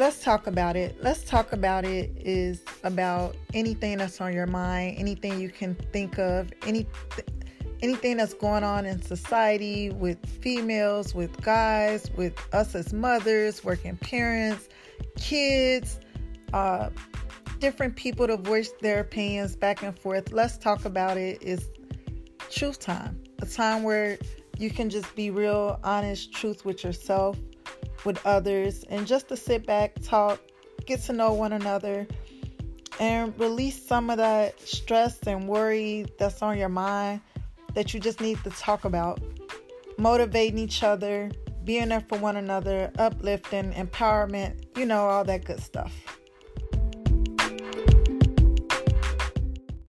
let's talk about it. Let's talk about it is about anything that's on your mind, anything you can think of, any anything that's going on in society with females, with guys, with us as mothers, working parents, kids, uh, different people to voice their opinions back and forth. Let's talk about it is truth time. A time where you can just be real, honest, truth with yourself with others and just to sit back, talk, get to know one another, and release some of that stress and worry that's on your mind that you just need to talk about. Motivating each other, being there for one another, uplifting, empowerment, you know, all that good stuff.